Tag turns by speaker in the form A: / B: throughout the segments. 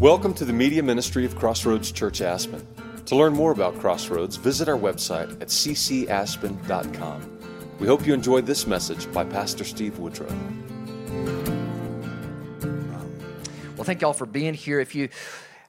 A: Welcome to the media ministry of Crossroads Church Aspen. To learn more about Crossroads, visit our website at ccaspen.com. We hope you enjoyed this message by Pastor Steve Woodrow.
B: Well, thank y'all for being here. If you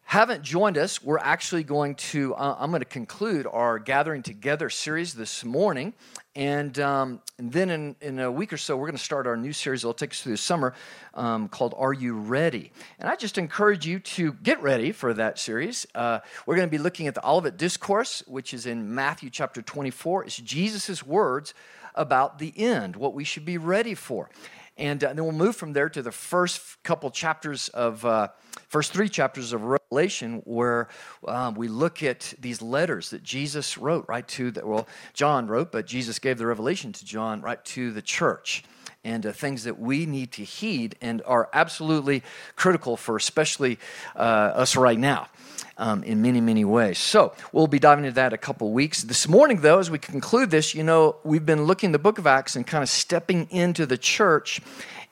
B: haven't joined us, we're actually going to, uh, I'm going to conclude our Gathering Together series this morning. And, um, and then in, in a week or so, we're going to start our new series that'll take us through the summer um, called Are You Ready? And I just encourage you to get ready for that series. Uh, we're going to be looking at the Olivet Discourse, which is in Matthew chapter 24. It's Jesus' words about the end, what we should be ready for. And, uh, then we'll move from there to the first couple chapters of, uh, first three chapters of Revelation, where um, we look at these letters that Jesus wrote right to, the, well, John wrote, but Jesus gave the revelation to John right to the church. And uh, things that we need to heed and are absolutely critical for, especially uh, us right now um, in many, many ways. So we'll be diving into that a couple weeks. This morning, though, as we conclude this, you know, we've been looking the book of Acts and kind of stepping into the church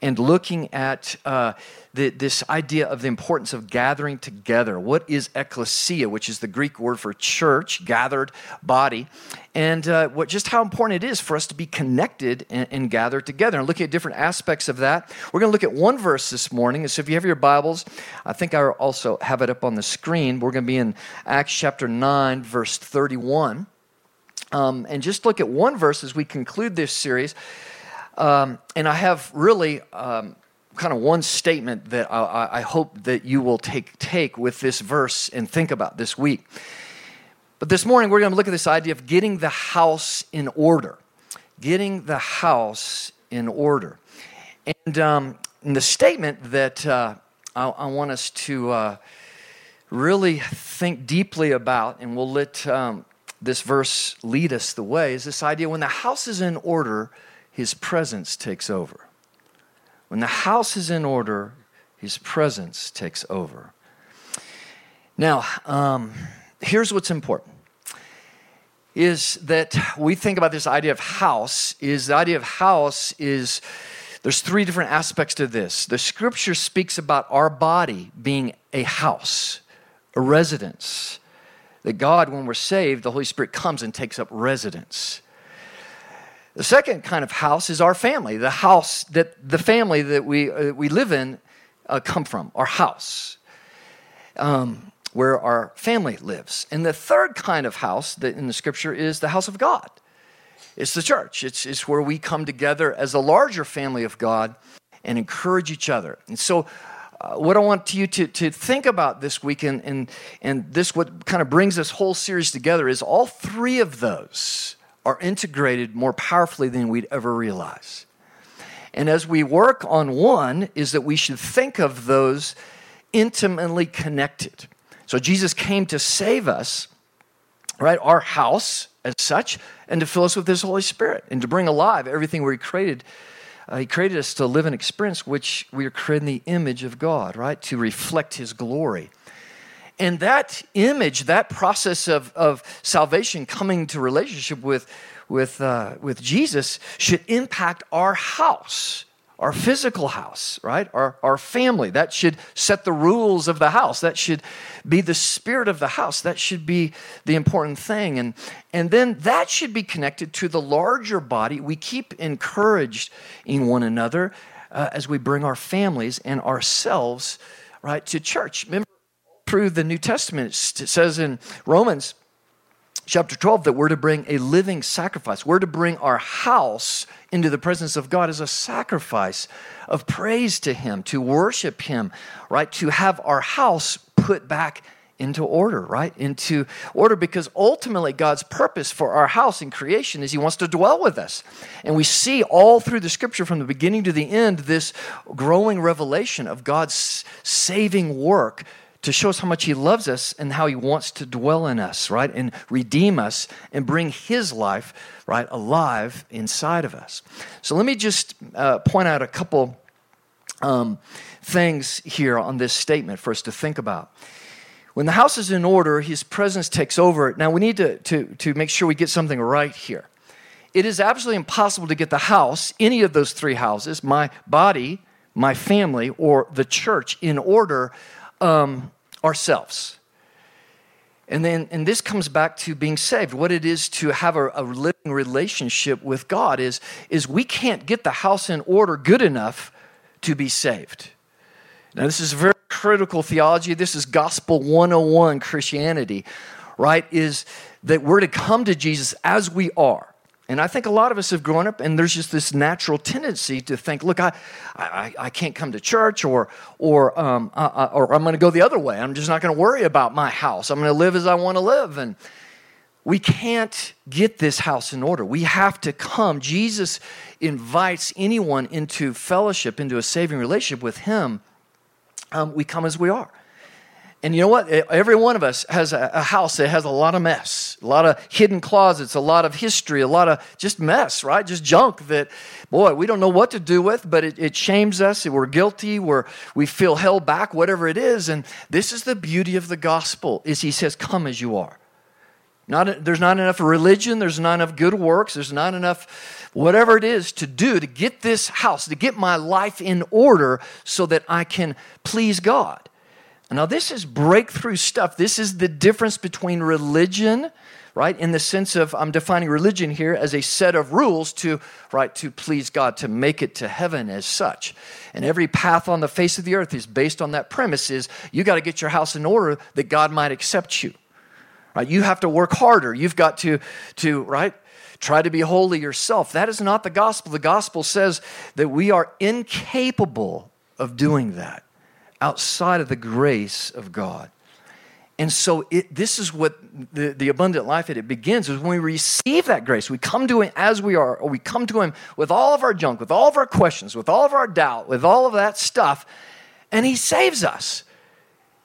B: and looking at uh, the, this idea of the importance of gathering together. What is ecclesia, which is the Greek word for church, gathered body, and uh, what, just how important it is for us to be connected and, and gather together. And looking at different aspects of that, we're going to look at one verse this morning. And so if you have your Bibles, I think I also have it up on the screen. We're going to be in Acts chapter 9, verse 31. Um, and just look at one verse as we conclude this series. Um, and I have really um, kind of one statement that I, I, hope that you will take, take with this verse and think about this week. But this morning, we're going to look at this idea of getting the house in order. Getting the house in order. And, um, and the statement that uh, I, I, want us to uh, really think deeply about, and we'll let um, this verse lead us the way, is this idea when the house is in order, his presence takes over. When the house is in order, his presence takes over. Now, um, here's what's important is that we think about this idea of house is the idea of house is there's three different aspects to this the scripture speaks about our body being a house a residence that god when we're saved the holy spirit comes and takes up residence the second kind of house is our family, the house that the family that we, uh, we live in uh, come from, our house, um, where our family lives. And the third kind of house that in the scripture is the house of God. It's the church, it's, it's where we come together as a larger family of God and encourage each other. And so, uh, what I want you to, to think about this week, and, and, and this what kind of brings this whole series together, is all three of those are integrated more powerfully than we'd ever realize. And as we work on one, is that we should think of those intimately connected. So Jesus came to save us, right? Our house as such, and to fill us with His Holy Spirit and to bring alive everything we created. Uh, he created us to live an experience which we are created in the image of God, right? To reflect His glory. And that image, that process of, of salvation coming to relationship with, with, uh, with Jesus should impact our house, our physical house, right? Our, our family. That should set the rules of the house. That should be the spirit of the house. That should be the important thing. And, and then that should be connected to the larger body. We keep encouraged in one another uh, as we bring our families and ourselves, right, to church. Remember, through the New Testament. It says in Romans chapter 12 that we're to bring a living sacrifice. We're to bring our house into the presence of God as a sacrifice of praise to Him, to worship Him, right? To have our house put back into order, right? Into order because ultimately God's purpose for our house in creation is He wants to dwell with us. And we see all through the scripture from the beginning to the end this growing revelation of God's saving work to show us how much He loves us and how He wants to dwell in us, right? And redeem us and bring His life, right, alive inside of us. So let me just uh, point out a couple um, things here on this statement for us to think about. When the house is in order, His presence takes over. Now we need to, to, to make sure we get something right here. It is absolutely impossible to get the house, any of those three houses, my body, my family, or the church, in order um, ourselves. And then, and this comes back to being saved. What it is to have a, a, living relationship with God is, is we can't get the house in order good enough to be saved. Now, this is very critical theology. This is gospel 101 Christianity, right? Is that we're to come to Jesus as we are. And I think a lot of us have grown up, and there's just this natural tendency to think, look, I, I, I can't come to church, or, or, um, uh, or I'm going to go the other way. I'm just not going to worry about my house. I'm going to live as I want to live. And we can't get this house in order. We have to come. Jesus invites anyone into fellowship, into a saving relationship with Him. Um, we come as we are. And you know what? Every one of us has a, house that has a lot of mess, a lot of hidden closets, a lot of history, a lot of just mess, right? Just junk that, boy, we don't know what to do with, but it, it shames us. We're guilty. We're, we feel held back, whatever it is. And this is the beauty of the gospel is he says, come as you are. Not, there's not enough religion. There's not enough good works. There's not enough whatever it is to do to get this house, to get my life in order so that I can please God. Now, this is breakthrough stuff. This is the difference between religion, right, in the sense of I'm defining religion here as a set of rules to, right, to please God, to make it to heaven as such. And every path on the face of the earth is based on that premise is you got to get your house in order that God might accept you. Right? You have to work harder. You've got to, to, right, try to be holy yourself. That is not the gospel. The gospel says that we are incapable of doing that outside of the grace of God. And so it, this is what the, the abundant life that it begins is when we receive that grace. We come to him as we are, or we come to him with all of our junk, with all of our questions, with all of our doubt, with all of that stuff, and he saves us.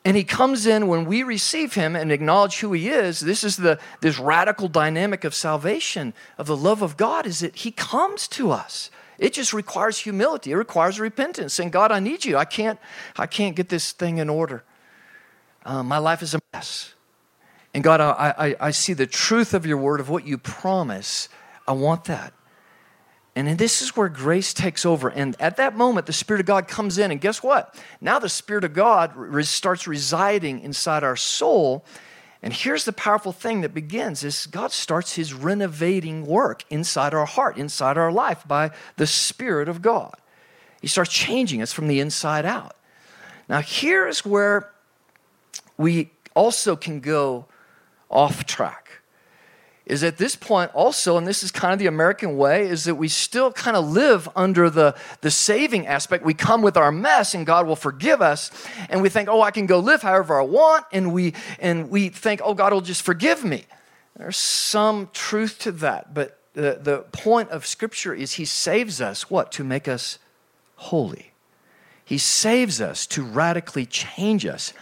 B: And he comes in when we receive him and acknowledge who he is. This is the this radical dynamic of salvation, of the love of God, is that he comes to us. It just requires humility. It requires repentance. Saying, God, I need you. I can't, I can't get this thing in order. Uh, my life is a mess. And God, I, I, I see the truth of your word, of what you promise. I want that. And this is where grace takes over. And at that moment, the Spirit of God comes in. And guess what? Now the Spirit of God starts residing inside our soul. And here's the powerful thing that begins is God starts his renovating work inside our heart, inside our life by the spirit of God. He starts changing us from the inside out. Now here's where we also can go off track is at this point also, and this is kind of the American way, is that we still kind of live under the, the saving aspect. We come with our mess and God will forgive us, and we think, oh, I can go live however I want, and we and we think, oh, God will just forgive me. There's some truth to that, but the, the point of Scripture is He saves us what? To make us holy. He saves us to radically change us.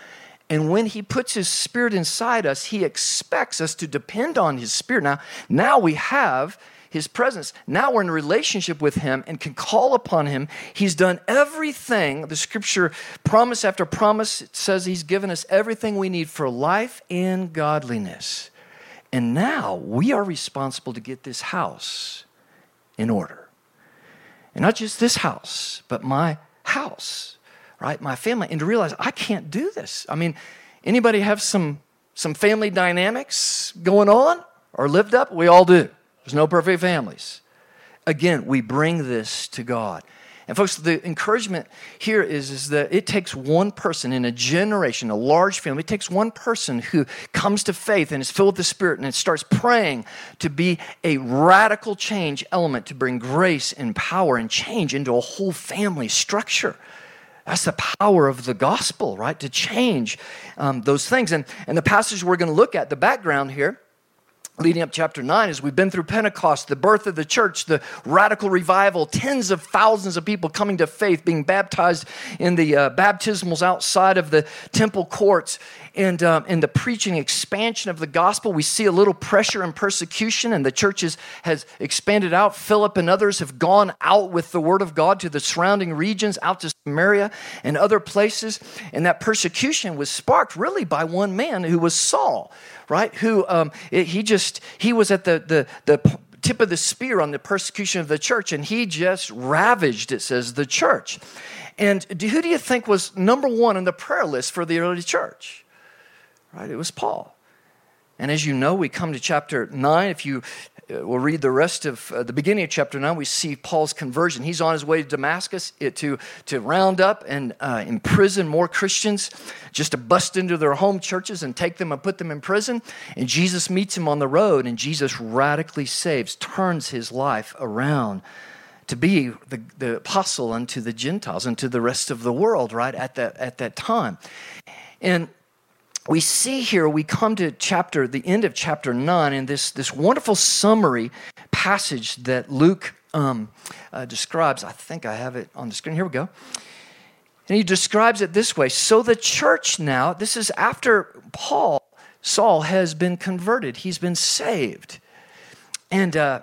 B: And when he puts his spirit inside us, he expects us to depend on his spirit. Now, now we have his presence. Now we're in relationship with him and can call upon him. He's done everything. The scripture, promise after promise, says he's given us everything we need for life and godliness. And now we are responsible to get this house in order. And not just this house, but my house right? My family, and to realize I can't do this. I mean, anybody have some some family dynamics going on or lived up? We all do. There's no perfect families. Again, we bring this to God. And folks, the encouragement here is, is that it takes one person in a generation, a large family, it takes one person who comes to faith and is filled with the Spirit and starts praying to be a radical change element to bring grace and power and change into a whole family structure. That's the power of the gospel, right? To change um, those things. And, and the passage we're going to look at, the background here, leading up chapter 9 as we've been through pentecost the birth of the church the radical revival tens of thousands of people coming to faith being baptized in the uh, baptismals outside of the temple courts and um, in the preaching expansion of the gospel we see a little pressure and persecution and the churches has expanded out. Philip and others have gone out with the word of god to the surrounding regions out to samaria and other places and that persecution was sparked really by one man who was saul right? Who um, it, he just he was at the the the tip of the spear on the persecution of the church, and he just ravaged. It says the church. And who do you think was number one on the prayer list for the early church? right? It was Paul. And as you know, we come to chapter 9. If you will read the rest of uh, the beginning of chapter 9, we see Paul's conversion. He's on his way to Damascus it, to, to round up and uh, imprison more Christians, just to bust into their home churches and take them and put them in prison. And Jesus meets him on the road, and Jesus radically saves, turns his life around to be the, the apostle unto the Gentiles and to the rest of the world, right, at that, at that time. And we see here, we come to chapter, the end of chapter 9, and this, this wonderful summary passage that Luke um, uh, describes. I think I have it on the screen. Here we go. And he describes it this way So the church now, this is after Paul, Saul has been converted, he's been saved. And uh,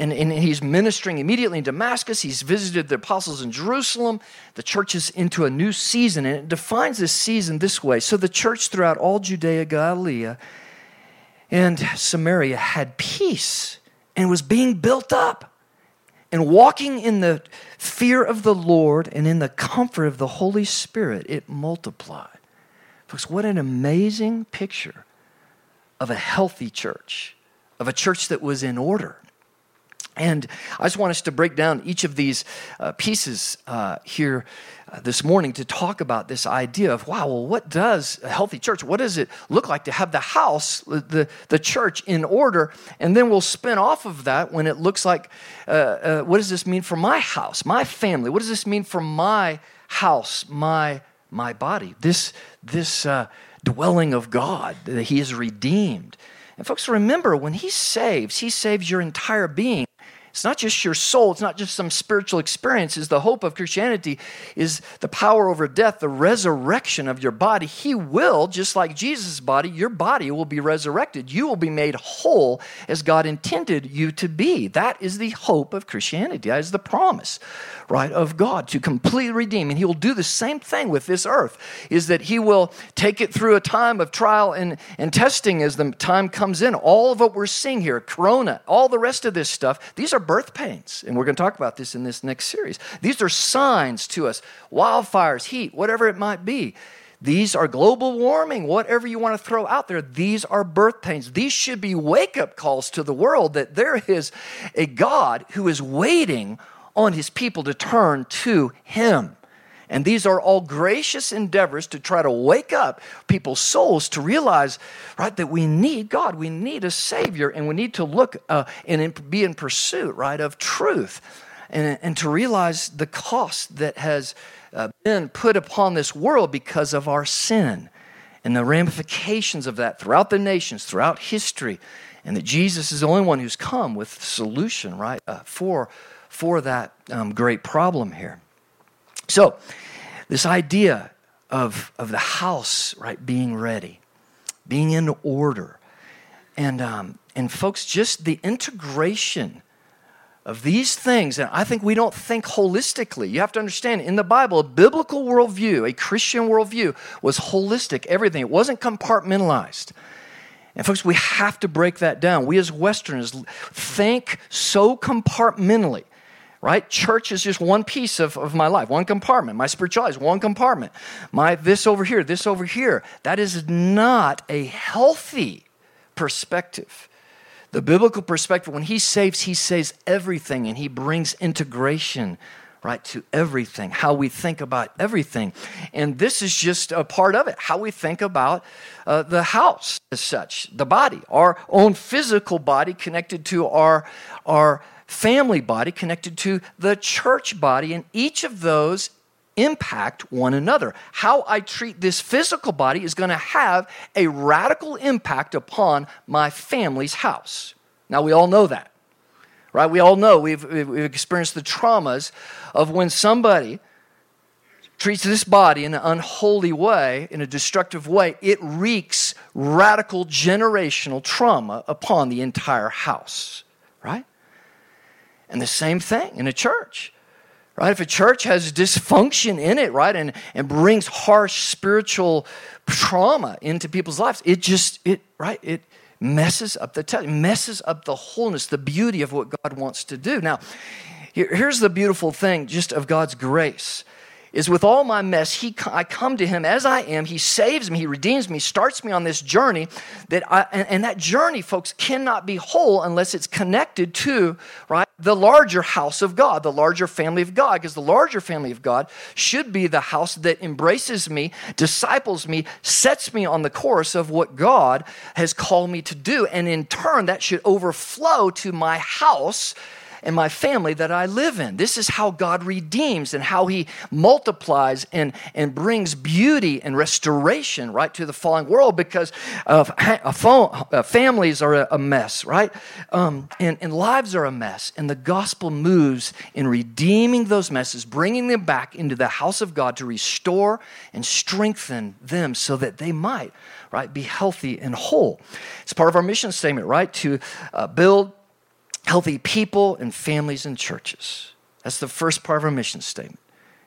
B: and, and he's ministering immediately in Damascus. He's visited the apostles in Jerusalem. The church is into a new season, and it defines this season this way. So the church throughout all Judea, Galilee, and Samaria had peace and was being built up and walking in the fear of the Lord and in the comfort of the Holy Spirit, it multiplied. Folks, what an amazing picture of a healthy church, of a church that was in order. And I just want us to break down each of these uh, pieces uh, here uh, this morning to talk about this idea of wow, well, what does a healthy church, what does it look like to have the house, the, the church in order? And then we'll spin off of that when it looks like uh, uh, what does this mean for my house, my family? What does this mean for my house, my, my body? This, this uh, dwelling of God that He has redeemed. And folks, remember, when He saves, He saves your entire being. It's not just your soul, it's not just some spiritual experience. experiences. The hope of Christianity is the power over death, the resurrection of your body. He will, just like Jesus' body, your body will be resurrected. You will be made whole as God intended you to be. That is the hope of Christianity. That is the promise, right, of God to completely redeem. And He will do the same thing with this earth, is that He will take it through a time of trial and, and testing as the time comes in. All of what we're seeing here, Corona, all the rest of this stuff, these are are birth pains. And we're going to talk about this in this next series. These are signs to us wildfires, heat, whatever it might be. These are global warming, whatever you want to throw out there. These are birth pains. These should be wake up calls to the world that there is a God who is waiting on his people to turn to him. And these are all gracious endeavors to try to wake up people's souls to realize, right, that we need God. We need a Savior, and we need to look uh, and in, be in pursuit, right, of truth. And, and to realize the cost that has uh, been put upon this world because of our sin and the ramifications of that throughout the nations, throughout history, and that Jesus is the only one who's come with solution, right, uh, for, for that um, great problem here. So, this idea of, of the house, right, being ready, being in order. And, um, and folks, just the integration of these things, and I think we don't think holistically. You have to understand, in the Bible, a biblical worldview, a Christian worldview, was holistic, everything. It wasn't compartmentalized. And folks, we have to break that down. We as Westerners think so compartmentally right? Church is just one piece of, of my life, one compartment. My spirituality is one compartment. My this over here, this over here. That is not a healthy perspective. The biblical perspective, when he saves, he saves everything and he brings integration right to everything how we think about everything and this is just a part of it how we think about uh, the house as such the body our own physical body connected to our our family body connected to the church body, and each of those impact one another. How I treat this physical body is going to have a radical impact upon my family's house. Now, we all know that, right? We all know we've, we've experienced the traumas of when somebody treats this body in an unholy way, in a destructive way, it wreaks radical generational trauma upon the entire house, right? And the same thing in a church. Right? If a church has dysfunction in it, right, and, and brings harsh spiritual trauma into people's lives, it just, it, right, it messes up the te- messes up the wholeness, the beauty of what God wants to do. Now, here's the beautiful thing just of God's grace is with all my mess, he, I come to him as I am. He saves me, he redeems me, starts me on this journey. That I, and, and that journey, folks, cannot be whole unless it's connected to right the larger house of God, the larger family of God. Because the larger family of God should be the house that embraces me, disciples me, sets me on the course of what God has called me to do, and in turn, that should overflow to my house and my family that I live in. This is how God redeems and how He multiplies and, and brings beauty and restoration, right, to the falling world because of, uh, families are a mess, right? Um, and, and lives are a mess. And the gospel moves in redeeming those messes, bringing them back into the house of God to restore and strengthen them so that they might, right, be healthy and whole. It's part of our mission statement, right, to uh, build healthy people and families and churches. That's the first part of our mission statement.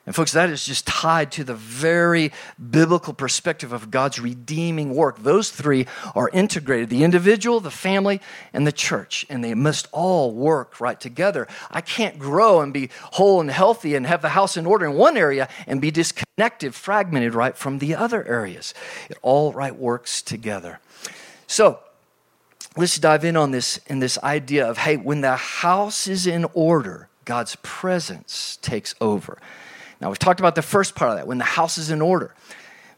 B: And, folks, that is just tied to the very biblical perspective of God's redeeming work. Those three are integrated the individual, the family, and the church. And they must all work right together. I can't grow and be whole and healthy and have the house in order in one area and be disconnected, fragmented right from the other areas. It all right works together. So, let's dive in on this in this idea of hey, when the house is in order, God's presence takes over. Now we've talked about the first part of that, when the house is in order.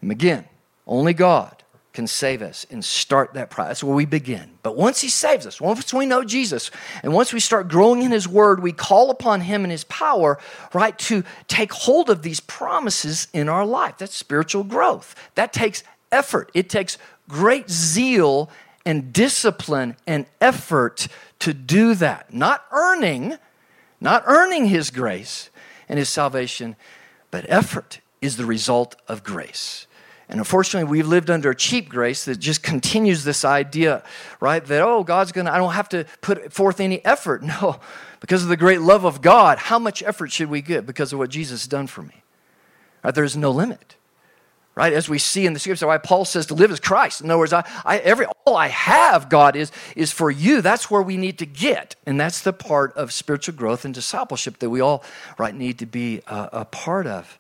B: And again, only God can save us and start that process. That's where we begin. But once He saves us, once we know Jesus, and once we start growing in His Word, we call upon Him and His power, right, to take hold of these promises in our life. That's spiritual growth. That takes effort, it takes great zeal and discipline and effort to do that. Not earning, not earning His grace and His salvation, but effort is the result of grace. And unfortunately, we've lived under a cheap grace that just continues this idea, right? That, oh, God's gonna, I don't have to put forth any effort. No, because of the great love of God, how much effort should we give because of what Jesus has done for me? Right? There's no limit right? As we see in the scripture, why Paul says to live as Christ. In other words, I, I, every all I have, God, is is for you. That's where we need to get, and that's the part of spiritual growth and discipleship that we all right need to be a, a part of.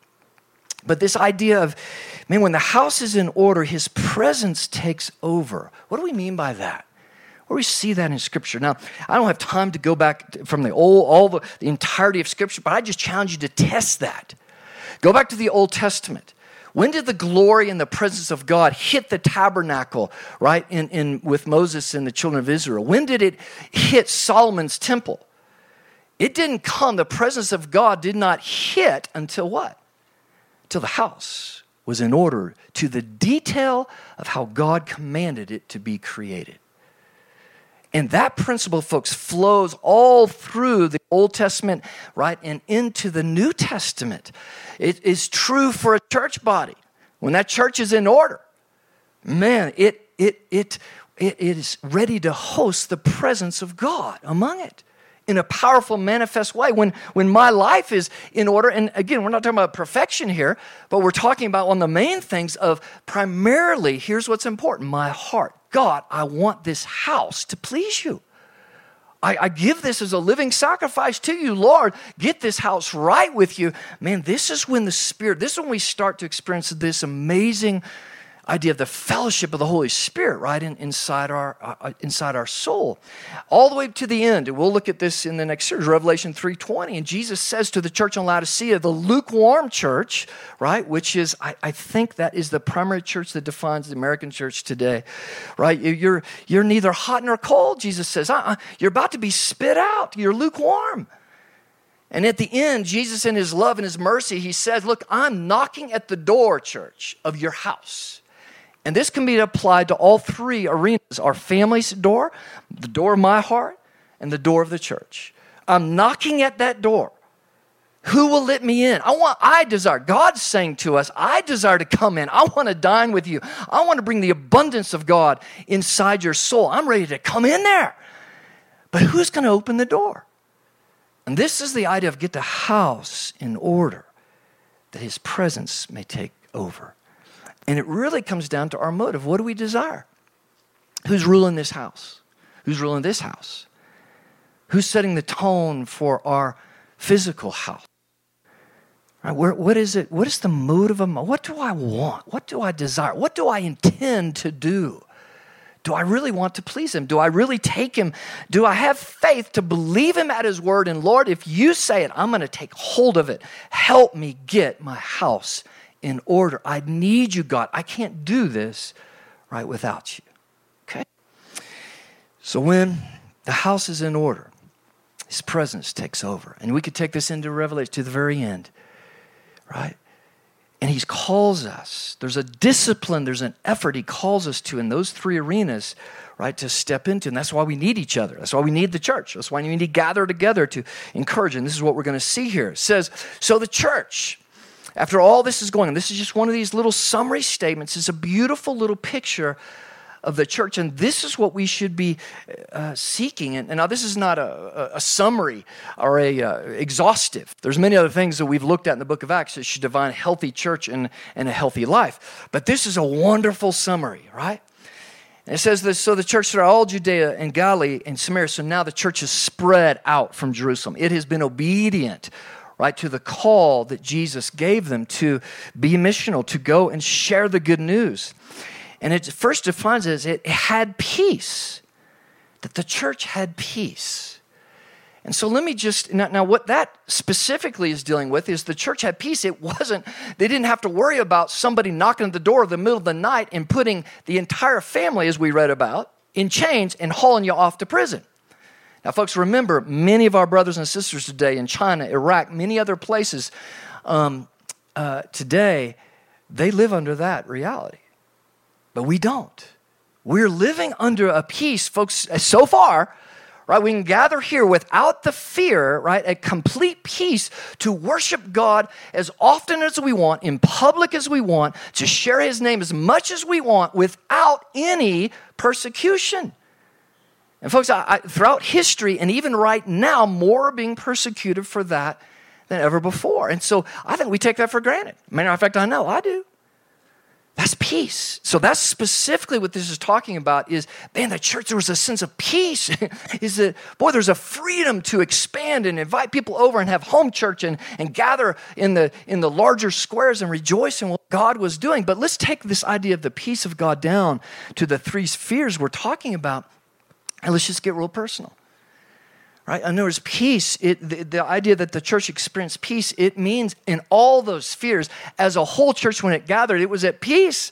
B: But this idea of, man, when the house is in order, His presence takes over. What do we mean by that? Where we see that in Scripture. Now, I don't have time to go back from the old, all the, the entirety of Scripture, but I just challenge you to test that. Go back to the Old Testament when did the glory and the presence of God hit the tabernacle, right, in, in, with Moses and the children of Israel? When did it hit Solomon's temple? It didn't come, the presence of God did not hit until what? Till the house was in order to the detail of how God commanded it to be created. And that principle, folks, flows all through the Old Testament, right, and into the New Testament. It is true for a church body. When that church is in order, man, it, it, it, it is ready to host the presence of God among it in a powerful, manifest way. When, when my life is in order, and again, we're not talking about perfection here, but we're talking about one of the main things of primarily, here's what's important my heart. God, I want this house to please you. I, I, give this as a living sacrifice to you, Lord. Get this house right with you. Man, this is when the Spirit, this is when we start to experience this amazing idea of the fellowship of the Holy Spirit, right, in, inside, our, uh, uh inside our soul. All the way to the end, and we'll look at this in the next series, Revelation 3.20, and Jesus says to the church in Laodicea, the lukewarm church, right, which is, I, I think that is the primary church that defines the American church today, right? You're, you're neither hot nor cold, Jesus says. Uh-uh. You're about to be spit out. You're lukewarm. And at the end, Jesus, in his love and his mercy, he says, Look, I'm knocking at the door, church, of your house. And this can be applied to all three arenas our family's door, the door of my heart, and the door of the church. I'm knocking at that door. Who will let me in? I want, I desire, God's saying to us, I desire to come in. I want to dine with you. I want to bring the abundance of God inside your soul. I'm ready to come in there. But who's going to open the door? And this is the idea of get the house in order that his presence may take over. And it really comes down to our motive. What do we desire? Who's ruling this house? Who's ruling this house? Who's setting the tone for our physical house? Right, where, what is it? What is the motive of my, what do I want? What do I desire? What do I intend to do? Do I really want to please him? Do I really take him? Do I have faith to believe him at his word? And Lord, if you say it, I'm going to take hold of it. Help me get my house in order. I need you, God. I can't do this right without you. Okay? So when the house is in order, his presence takes over. And we could take this into Revelation to the very end right? And he calls us. There's a discipline, there's an effort he calls us to in those three arenas, right, to step into. And that's why we need each other. That's why we need the church. That's why we need to gather together to encourage. And this is what we're going to see here. It says, So the church, after all this is going on, this is just one of these little summary statements. It's a beautiful little picture of the church. And this is what we should be uh, seeking. And, and, now, this is not a, a, summary or a uh, exhaustive. There's many other things that we've looked at in the book of Acts that should define a healthy church and, and a healthy life. But this is a wonderful summary, right? And it says this so the church throughout all Judea and Galilee and Samaria. So now the church is spread out from Jerusalem. It has been obedient right, to the call that Jesus gave them to be missional, to go and share the good news. And it first defines it as it had peace, that the church had peace. And so let me just now, now, what that specifically is dealing with is the church had peace. It wasn't, they didn't have to worry about somebody knocking at the door in the middle of the night and putting the entire family, as we read about, in chains and hauling you off to prison. Now, folks, remember, many of our brothers and sisters today in China, Iraq, many other places um, uh, today, they live under that reality. But we don't. We're living under a peace, folks, so far, right? We can gather here without the fear, right? A complete peace to worship God as often as we want, in public as we want, to share His name as much as we want without any persecution. And, folks, I, I, throughout history and even right now, more are being persecuted for that than ever before. And so I think we take that for granted. Matter of fact, I know I do. That's peace. So that's specifically what this is talking about is, man, the church, there was a sense of peace. is that, boy, there's a freedom to expand and invite people over and have home church and, and gather in the, in the larger squares and rejoice in what God was doing. But let's take this idea of the peace of God down to the three spheres we're talking about, and let's just get real personal right? And there was peace. It, the, the, idea that the church experienced peace, it means in all those spheres, as a whole church, when it gathered, it was at peace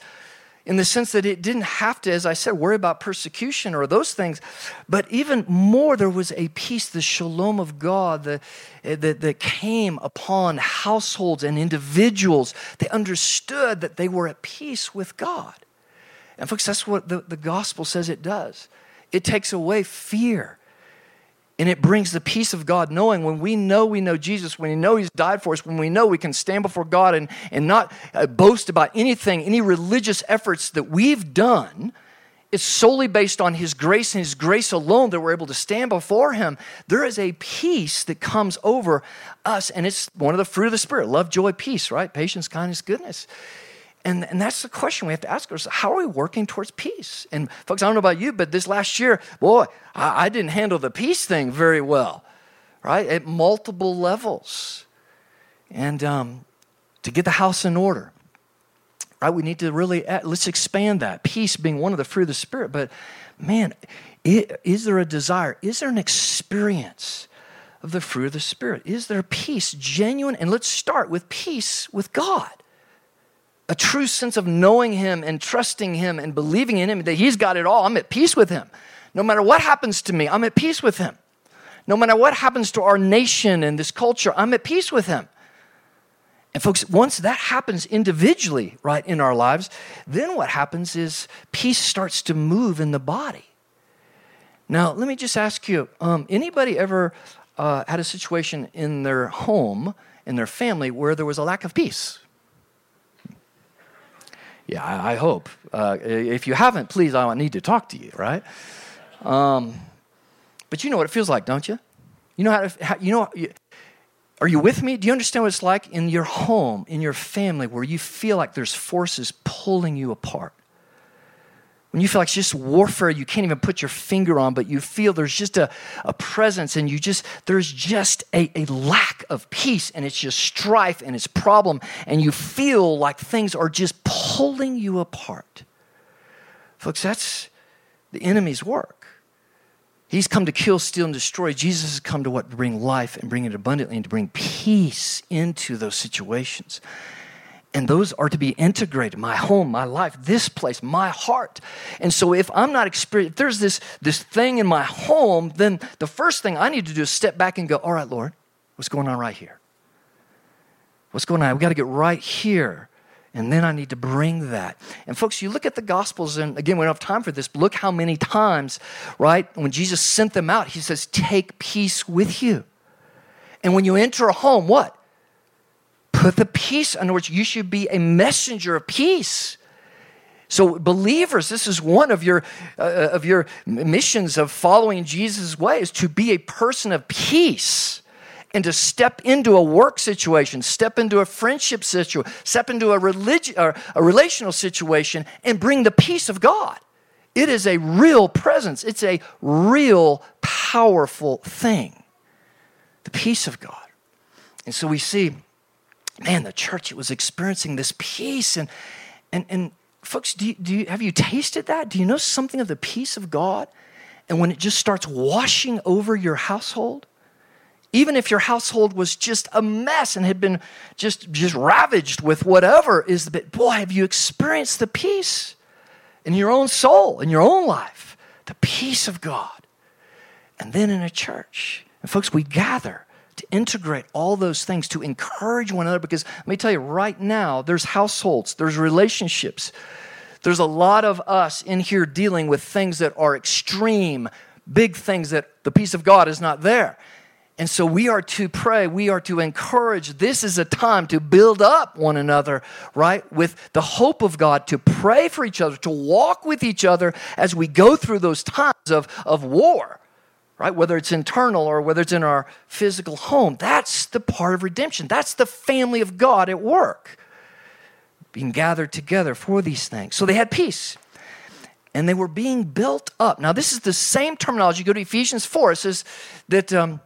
B: in the sense that it didn't have to, as I said, worry about persecution or those things. But even more, there was a peace, the shalom of God that, that, came upon households and individuals. They understood that they were at peace with God. And, folks, that's what the, the gospel says it does. It takes away fear and it brings the peace of God, knowing when we know we know Jesus, when we know He's died for us, when we know we can stand before God and, and not uh, boast about anything, any religious efforts that we've done. It's solely based on His grace and His grace alone that we're able to stand before Him. There is a peace that comes over us, and it's one of the fruit of the Spirit love, joy, peace, right? Patience, kindness, goodness. And, and that's the question we have to ask ourselves how are we working towards peace? And, folks, I don't know about you, but this last year, boy, I, I didn't handle the peace thing very well, right? At multiple levels. And um, to get the house in order, right? We need to really, let's expand that. Peace being one of the fruit of the Spirit. But, man, it, is there a desire? Is there an experience? Of the fruit of the Spirit? Is there peace, genuine? And let's start with peace with God a true sense of knowing Him and trusting Him and believing in Him that He's got it all. I'm at peace with Him. No matter what happens to me, I'm at peace with Him. No matter what happens to our nation and this culture, I'm at peace with Him. And folks, once that happens individually, right, in our lives, then what happens is peace starts to move in the body. Now, let me just ask you um, anybody ever uh, had a situation in their home, in their family, where there was a lack of peace? Yeah, I, I hope. Uh, if you haven't, please, I need to talk to you, right? Um, but you know what it feels like, don't you? You know how, to, how you know. Are you with me? Do you understand what it's like in your home, in your family, where you feel like there's forces pulling you apart? When you feel like it's just warfare, you can't even put your finger on, but you feel there's just a, a presence and you just, there's just a, a lack of peace and it's just strife and it's problem and you feel like things are just pulling you apart. Folks, that's the enemy's work. He's come to kill, steal, and destroy. Jesus has come to what? To bring life and bring it abundantly and to bring peace into those situations. And those are to be integrated. My home, my life, this place, my heart. And so if I'm not experiencing, if there's this, this thing in my home, then the first thing I need to do is step back and go, all right, Lord, what's going on right here? What's going on? We got to get right here. And then I need to bring that. And folks, you look at the Gospels, and again, we don't have time for this, but look how many times, right, when Jesus sent them out, he says, Take peace with you. And when you enter a home, what? Put the peace. In other words, you should be a messenger of peace. So, believers, this is one of your, uh, of your missions of following Jesus' ways to be a person of peace and to step into a work situation, step into a friendship situation, step into a, religi- or a relational situation, and bring the peace of God. It is a real presence, it's a real powerful thing. The peace of God. And so we see, man, the church it was experiencing this peace. And, and, and folks, do you, do you, have you tasted that? Do you know something of the peace of God? And when it just starts washing over your household, even if your household was just a mess and had been just, just ravaged with whatever is the bit, boy, have you experienced the peace in your own soul, in your own life, the peace of God. And then in a church. And folks, we gather to integrate all those things, to encourage one another, because let me tell you, right now, there's households, there's relationships. There's a lot of us in here dealing with things that are extreme, big things that the peace of God is not there. And so we are to pray, we are to encourage. This is a time to build up one another, right? With the hope of God, to pray for each other, to walk with each other as we go through those times of, of war, right? Whether it's internal or whether it's in our physical home. That's the part of redemption. That's the family of God at work, being gathered together for these things. So they had peace and they were being built up. Now, this is the same terminology. go to Ephesians 4, it says that. Um,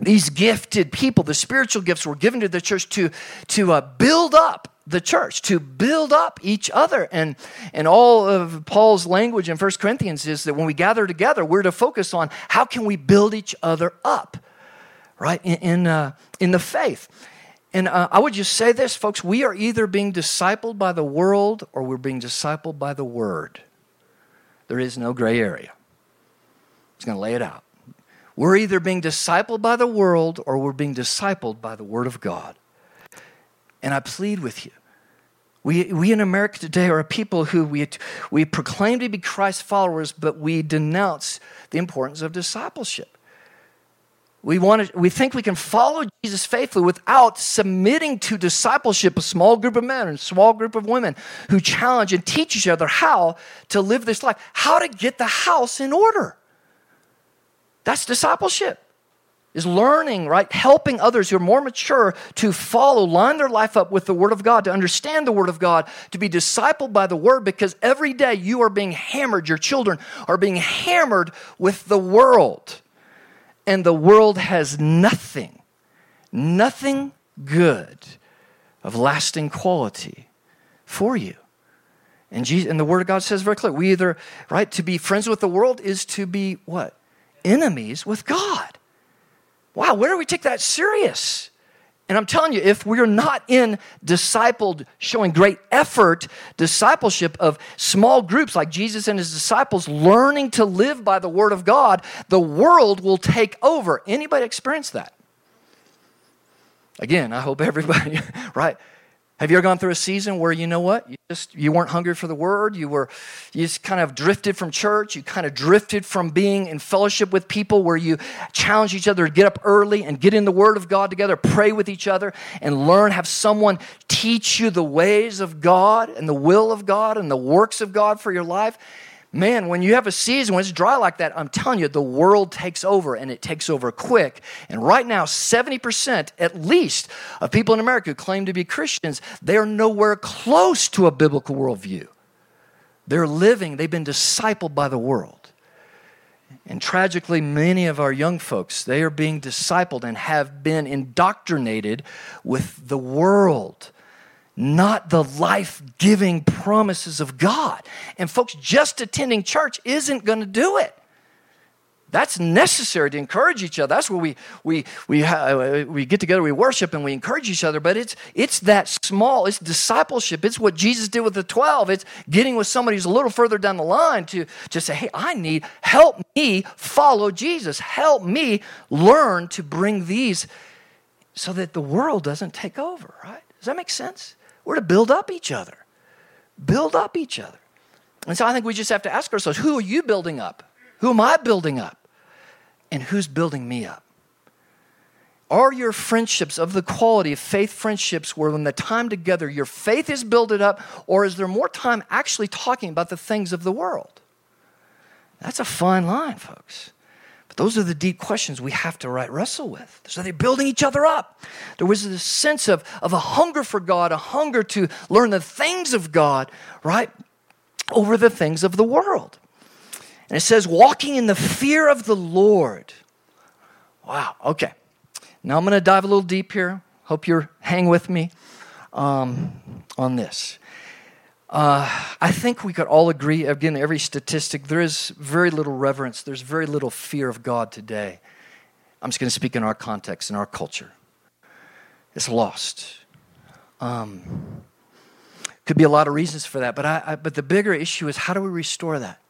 B: these gifted people, the spiritual gifts were given to the church to, to uh, build up the church, to build up each other. And, and all of Paul's language in 1 Corinthians is that when we gather together, we're to focus on how can we build each other up, right, in, in, uh, in the faith. And uh, I would just say this, folks we are either being discipled by the world or we're being discipled by the word. There is no gray area. He's going to lay it out. We're either being discipled by the world or we're being discipled by the Word of God. And I plead with you. We, we in America today are a people who we, we proclaim to be Christ followers, but we denounce the importance of discipleship. We, want to, we think we can follow Jesus faithfully without submitting to discipleship, a small group of men and a small group of women who challenge and teach each other how to live this life, how to get the house in order. That's discipleship. Is learning, right? Helping others who are more mature to follow, line their life up with the Word of God, to understand the Word of God, to be discipled by the Word, because every day you are being hammered, your children are being hammered with the world. And the world has nothing, nothing good of lasting quality for you. And, Jesus, and the Word of God says very clearly, we either, right, to be friends with the world is to be what? enemies with God. Wow, where do we take that serious? And I'm telling you, if we're not in discipled, showing great effort, discipleship of small groups like Jesus and his disciples learning to live by the word of God, the world will take over. Anybody experience that? Again, I hope everybody, right? Have you ever gone through a season where you know what? You just you weren't hungry for the word, you were you just kind of drifted from church, you kind of drifted from being in fellowship with people where you challenge each other to get up early and get in the word of God together, pray with each other and learn have someone teach you the ways of God and the will of God and the works of God for your life. Man, when you have a season when it's dry like that, I'm telling you, the world takes over and it takes over quick. And right now, 70% at least of people in America who claim to be Christians, they're nowhere close to a biblical worldview. They're living, they've been discipled by the world. And tragically, many of our young folks, they are being discipled and have been indoctrinated with the world, not the life giving promises of God. And folks, just attending church isn't going to do it. That's necessary to encourage each other. That's where we, we, we, we get together, we worship, and we encourage each other. But it's, it's that small, it's discipleship. It's what Jesus did with the 12. It's getting with somebody who's a little further down the line to just say, hey, I need, help me follow Jesus. Help me learn to bring these so that the world doesn't take over, right? Does that make sense? We're to build up each other. Build up each other. And so I think we just have to ask ourselves who are you building up? Who am I building up? and who's building me up? Are your friendships of the quality of faith friendships where, when the time together, your faith is builded up, or is there more time actually talking about the things of the world? That's a fine line, folks. Those are the deep questions we have to right wrestle with. So they're building each other up. There was this sense of, of a hunger for God, a hunger to learn the things of God, right, over the things of the world. And it says, walking in the fear of the Lord. Wow, okay. Now I'm going to dive a little deep here. Hope you're hang with me um, on this. Uh, I think we could all agree, again, every statistic, there is very little reverence, there's very little fear of God today. I'm just going to speak in our context, in our culture. It's lost. Um, could be a lot of reasons for that, but, I, I, but the bigger issue is how do we restore that?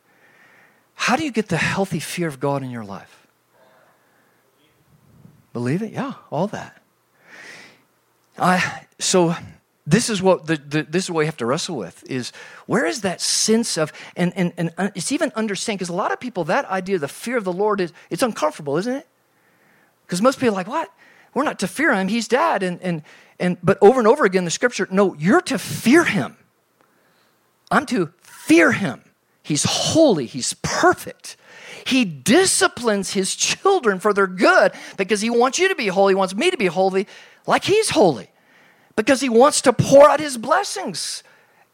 B: How do you get the healthy fear of God in your life? Believe it? Yeah, all that. I, so this is what the, the, this is what we have to wrestle with is where is that sense of and and, and uh, it's even understand because a lot of people that idea the fear of the lord is it's uncomfortable isn't it? Because most people are like what? We're not to fear him. He's dad and and and but over and over again the scripture no you're to fear him. I'm to fear him. He's holy, He's perfect. He disciplines His children for their good because He wants you to be holy, He wants me to be holy like He's holy, because He wants to pour out His blessings.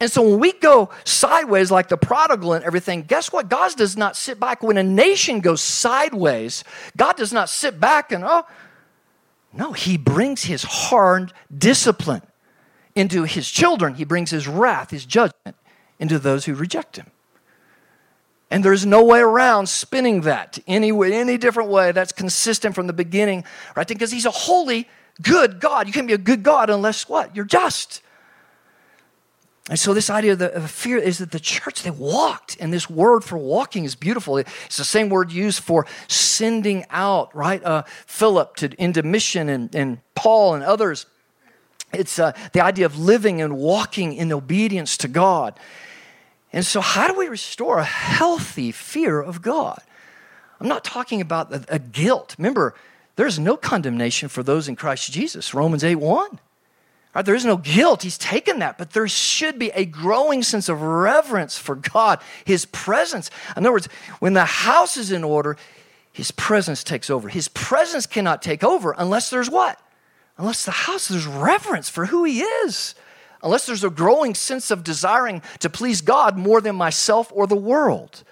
B: And so when we go sideways like the prodigal and everything, guess what? God does not sit back. When a nation goes sideways, God does not sit back and, oh, no, He brings His hard discipline into His children. He brings His wrath, His judgment into those who reject Him. And there's no way around spinning that any any different way that's consistent from the beginning, right? Because he's a holy, good God. You can't be a good God unless what? You're just. And so this idea of, the, of fear is that the church, they walked, and this word for walking is beautiful. It's the same word used for sending out, right? Uh, Philip to, into mission and, and Paul and others. It's uh, the idea of living and walking in obedience to God. And so, how do we restore a healthy fear of God? I'm not talking about a, a guilt. Remember, there's no condemnation for those in Christ Jesus, Romans 8 1. Right, there is no guilt. He's taken that, but there should be a growing sense of reverence for God, His presence. In other words, when the house is in order, His presence takes over. His presence cannot take over unless there's what? Unless the house, there's reverence for who He is unless there's a growing sense of desiring to please God more than myself or the world.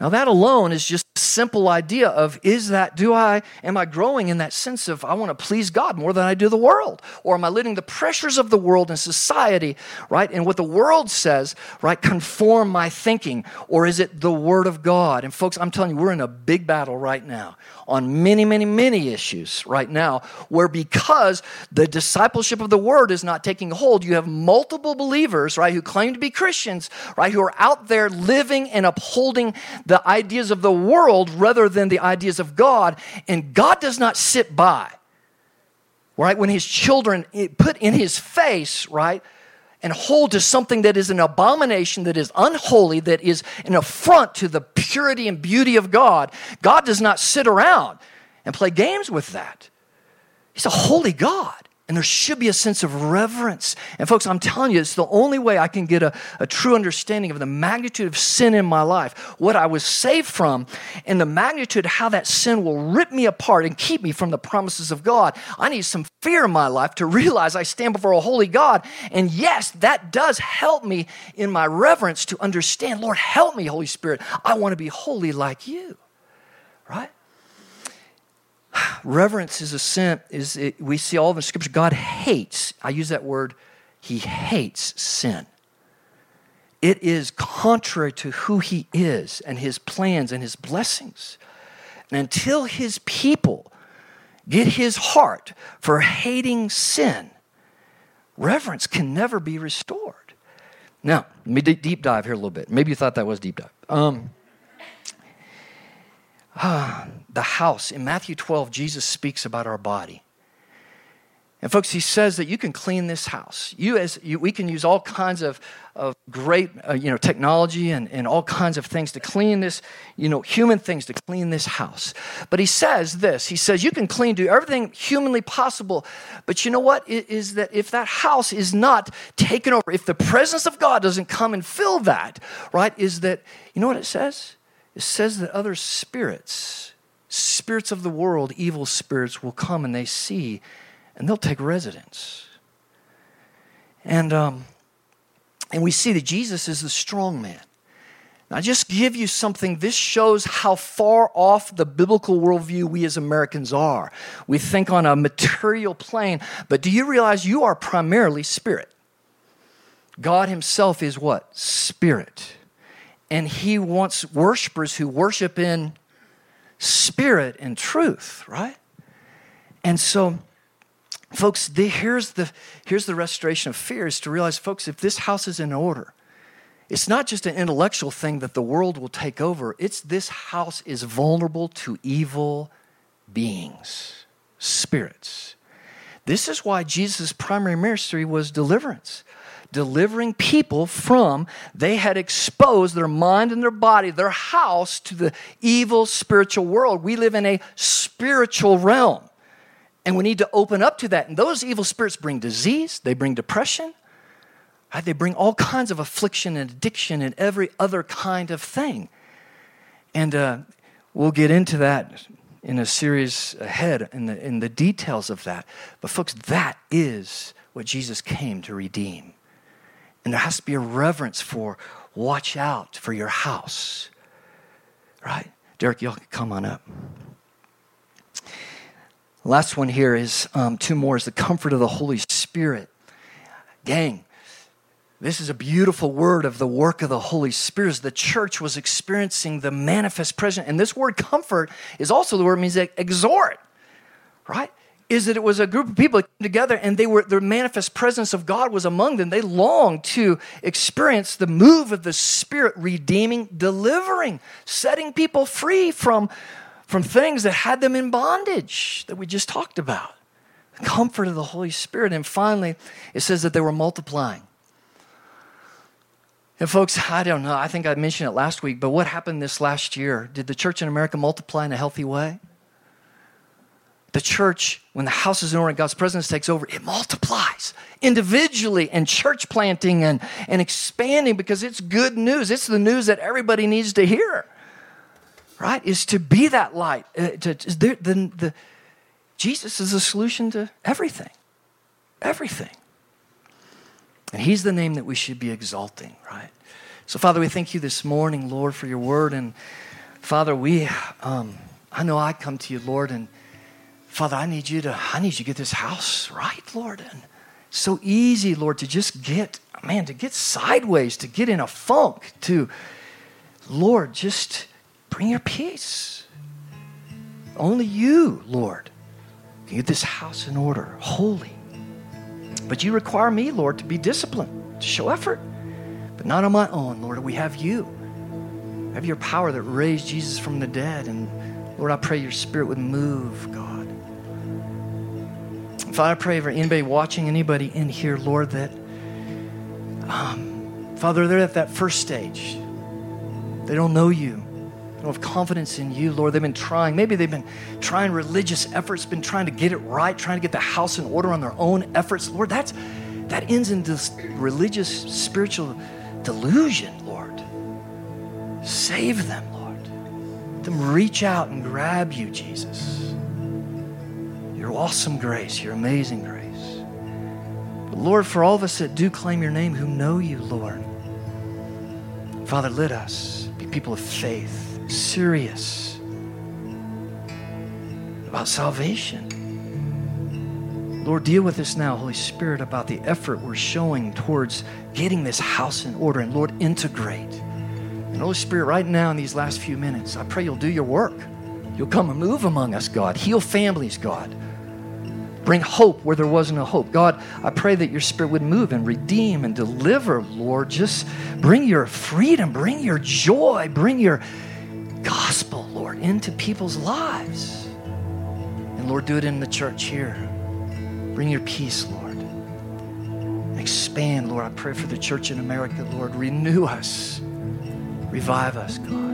B: Now, that alone is just a simple idea of is that, do I, am I growing in that sense of I want to please God more than I do the world? Or am I letting the pressures of the world and society, right, and what the world says, right, conform my thinking? Or is it the Word of God? And folks, I'm telling you, we're in a big battle right now on many, many, many issues right now, where because the discipleship of the Word is not taking hold, you have multiple believers, right, who claim to be Christians, right, who are out there living and upholding the ideas of the world rather than the ideas of God. And God does not sit by, right? When his children put in his face, right? And hold to something that is an abomination, that is unholy, that is an affront to the purity and beauty of God. God does not sit around and play games with that. He's a holy God. And there should be a sense of reverence. And, folks, I'm telling you, it's the only way I can get a, a, true understanding of the magnitude of sin in my life, what I was saved from, and the magnitude of how that sin will rip me apart and keep me from the promises of God. I need some fear in my life to realize I stand before a holy God. And yes, that does help me in my reverence to understand Lord, help me, Holy Spirit. I want to be holy like you. right? Reverence is a sin, is it, we see all of the scripture. God hates, I use that word, he hates sin. It is contrary to who he is and his plans and his blessings. And until his people get his heart for hating sin, reverence can never be restored. Now, let me deep dive here a little bit. Maybe you thought that was deep dive. Um, the house. In Matthew 12, Jesus speaks about our body. And folks, he says that you can clean this house. You as you, we can use all kinds of, of great uh, you know, technology and, and all kinds of things to clean this, you know, human things to clean this house. But he says this. He says you can clean, do everything humanly possible. But you know what? It is that if that house is not taken over, if the presence of God doesn't come and fill that, right, is that, you know what it says? It says that other spirits, spirits of the world, evil spirits will come and they see and they'll take residence. And, um, and we see that Jesus is the strong man. Now, I just give you something. This shows how far off the biblical worldview we as Americans are. We think on a material plane, but do you realize you are primarily spirit? God Himself is what? Spirit. And He wants worshipers who worship in spirit and truth, right? And so, Folks, the, here's, the, here's the restoration of fear is to realize, folks, if this house is in order, it's not just an intellectual thing that the world will take over. It's this house is vulnerable to evil beings, spirits. This is why Jesus' primary ministry was deliverance. Delivering people from, they had exposed their mind and their body, their house to the evil spiritual world. We live in a spiritual realm. And we need to open up to that. And those evil spirits bring disease, they bring depression, they bring all kinds of affliction and addiction and every other kind of thing. And uh, we'll get into that in a series ahead in the, in the details of that. But, folks, that is what Jesus came to redeem. And there has to be a reverence for watch out for your house. Right? Derek, y'all can come on up. Last one here is um, two more is the comfort of the Holy Spirit. Gang, this is a beautiful word of the work of the Holy Spirit. The church was experiencing the manifest presence. And this word comfort is also the word means exhort, right? Is that it was a group of people together and they were the manifest presence of God was among them. They longed to experience the move of the Spirit, redeeming, delivering, setting people free from from things that had them in bondage that we just talked about. The comfort of the Holy Spirit. And finally, it says that they were multiplying. And folks, I don't know. I think I mentioned it last week, but what happened this last year? Did the church in America multiply in a healthy way? The church, when the house is in order and God's presence takes over, it multiplies individually and church planting and, and expanding because it's good news. It's the news that everybody needs to hear right, is to be that light. Uh, to, the, the, the, Jesus is the solution to everything. Everything. And He's the name that we should be exalting, right? So, Father, we thank you this morning, Lord, for your word. And Father, we, um, I know I come to you, Lord, and Father, I need you to, I need you to get this house right, Lord. And so easy, Lord, to just get, man, to get sideways, to get in a funk, to, Lord, just Bring your peace. Only you, Lord, can get this house in order, holy. But you require me, Lord, to be disciplined, to show effort, but not on my own, Lord. We have you. We have your power that raised Jesus from the dead. And Lord, I pray your spirit would move, God. Father, I pray for anybody watching, anybody in here, Lord, that, um, Father, they're at that first stage. They don't know you They don't have confidence in you, Lord. They've been trying. Maybe they've been trying religious efforts, been trying to get it right, trying to get the house in order on their own efforts. Lord, that's that ends in this religious, spiritual delusion, Lord. Save them, Lord. Let them reach out and grab you, Jesus. Your awesome grace, your amazing grace. But Lord, for all of us that do claim your name, who know you, Lord, Father, let us be people of faith serious about salvation. Lord, deal with us now, Holy Spirit, about the effort we're showing towards getting this house in order. And Lord, integrate. And Holy Spirit, right now in these last few minutes, I pray you'll do your work. You'll come and move among us, God. Heal families, God. Bring hope where there was no hope. God, I pray that your spirit would move and redeem and deliver, Lord. Just bring your freedom, bring your joy, bring your gospel, Lord, into people's lives. And Lord, do it in the church here. Bring your peace, Lord. Expand, Lord. I pray for the church in America, Lord. Renew us, revive us, God.